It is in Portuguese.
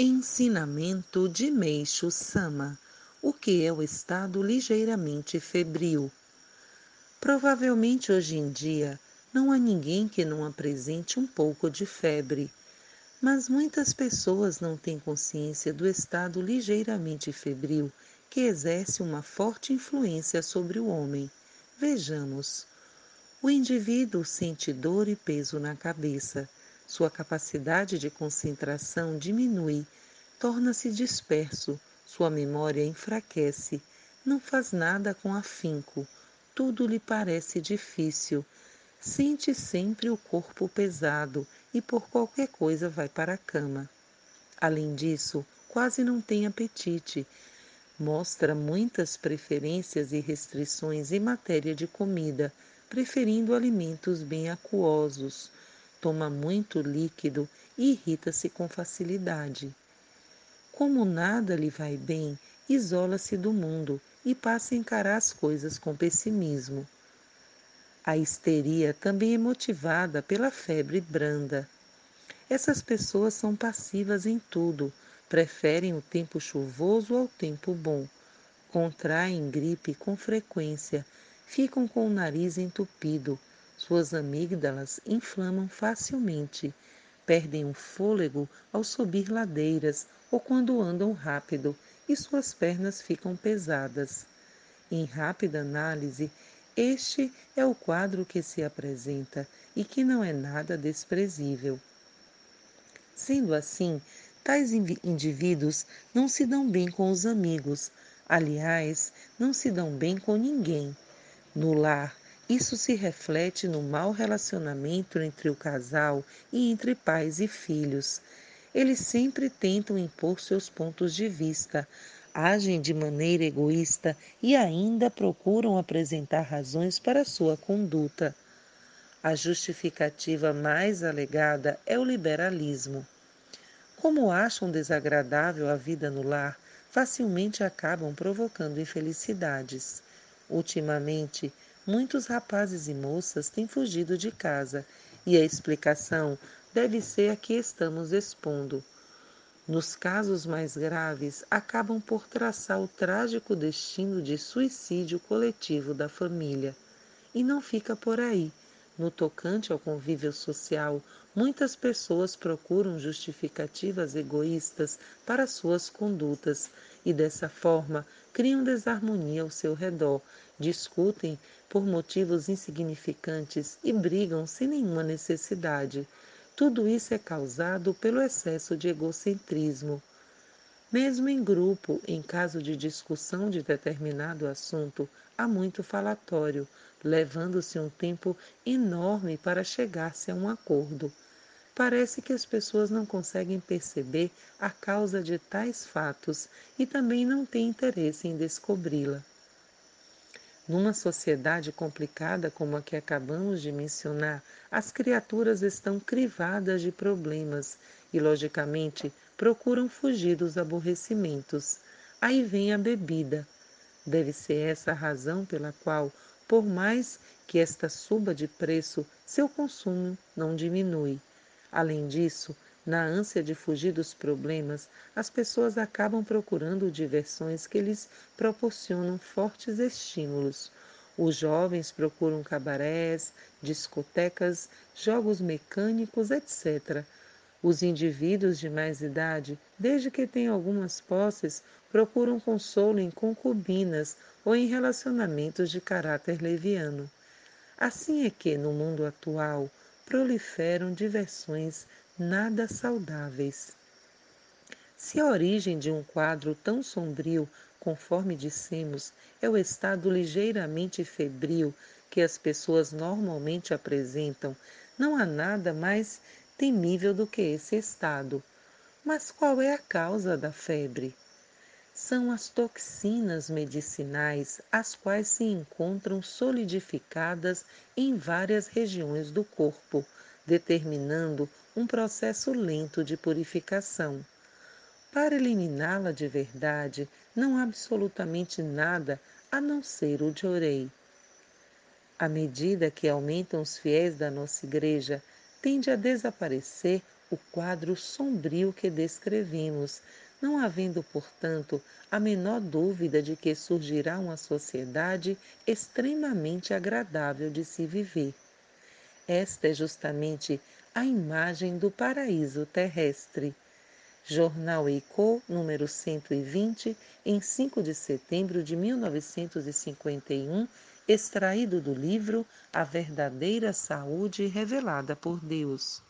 Ensinamento de Meixo Sama: O que é o estado ligeiramente febril? Provavelmente hoje em dia não há ninguém que não apresente um pouco de febre, mas muitas pessoas não têm consciência do estado ligeiramente febril que exerce uma forte influência sobre o homem. Vejamos. O indivíduo sente dor e peso na cabeça sua capacidade de concentração diminui, torna-se disperso, sua memória enfraquece, não faz nada com afinco, tudo lhe parece difícil, sente sempre o corpo pesado e por qualquer coisa vai para a cama. Além disso, quase não tem apetite, mostra muitas preferências e restrições em matéria de comida, preferindo alimentos bem aquosos toma muito líquido e irrita-se com facilidade. Como nada lhe vai bem, isola-se do mundo e passa a encarar as coisas com pessimismo. A histeria também é motivada pela febre branda. Essas pessoas são passivas em tudo, preferem o tempo chuvoso ao tempo bom, contraem gripe com frequência, ficam com o nariz entupido, suas amígdalas inflamam facilmente, perdem o fôlego ao subir ladeiras ou quando andam rápido e suas pernas ficam pesadas. Em rápida análise, este é o quadro que se apresenta e que não é nada desprezível. Sendo assim, tais indivíduos não se dão bem com os amigos, aliás, não se dão bem com ninguém. No lar, isso se reflete no mau relacionamento entre o casal e entre pais e filhos. Eles sempre tentam impor seus pontos de vista, agem de maneira egoísta e ainda procuram apresentar razões para sua conduta. A justificativa mais alegada é o liberalismo. Como acham desagradável a vida no lar, facilmente acabam provocando infelicidades. Ultimamente, muitos rapazes e moças têm fugido de casa e a explicação deve ser a que estamos expondo. Nos casos mais graves, acabam por traçar o trágico destino de suicídio coletivo da família. E não fica por aí. No tocante ao convívio social, muitas pessoas procuram justificativas egoístas para suas condutas e, dessa forma, criam desarmonia ao seu redor, discutem por motivos insignificantes e brigam sem nenhuma necessidade. Tudo isso é causado pelo excesso de egocentrismo. Mesmo em grupo, em caso de discussão de determinado assunto, há muito falatório, levando-se um tempo enorme para chegar-se a um acordo. Parece que as pessoas não conseguem perceber a causa de tais fatos e também não têm interesse em descobri-la. Numa sociedade complicada como a que acabamos de mencionar, as criaturas estão crivadas de problemas e, logicamente, procuram fugir dos aborrecimentos. Aí vem a bebida. Deve ser essa a razão pela qual, por mais que esta suba de preço, seu consumo não diminui. Além disso, na ânsia de fugir dos problemas, as pessoas acabam procurando diversões que lhes proporcionam fortes estímulos. Os jovens procuram cabarés, discotecas, jogos mecânicos, etc. Os indivíduos de mais idade, desde que têm algumas posses, procuram consolo em concubinas ou em relacionamentos de caráter leviano. Assim é que, no mundo atual, proliferam diversões nada saudáveis. Se a origem de um quadro tão sombrio, conforme dissemos, é o estado ligeiramente febril que as pessoas normalmente apresentam, não há nada mais temível do que esse estado. Mas qual é a causa da febre? São as toxinas medicinais, as quais se encontram solidificadas em várias regiões do corpo, determinando um processo lento de purificação. Para eliminá-la de verdade, não há absolutamente nada a não ser o de orei. À medida que aumentam os fiéis da nossa igreja, tende a desaparecer o quadro sombrio que descrevemos, não havendo, portanto, a menor dúvida de que surgirá uma sociedade extremamente agradável de se viver. Esta é justamente a imagem do paraíso terrestre. Jornal Eiko, número 120, em 5 de setembro de 1951, extraído do livro A Verdadeira Saúde Revelada por Deus.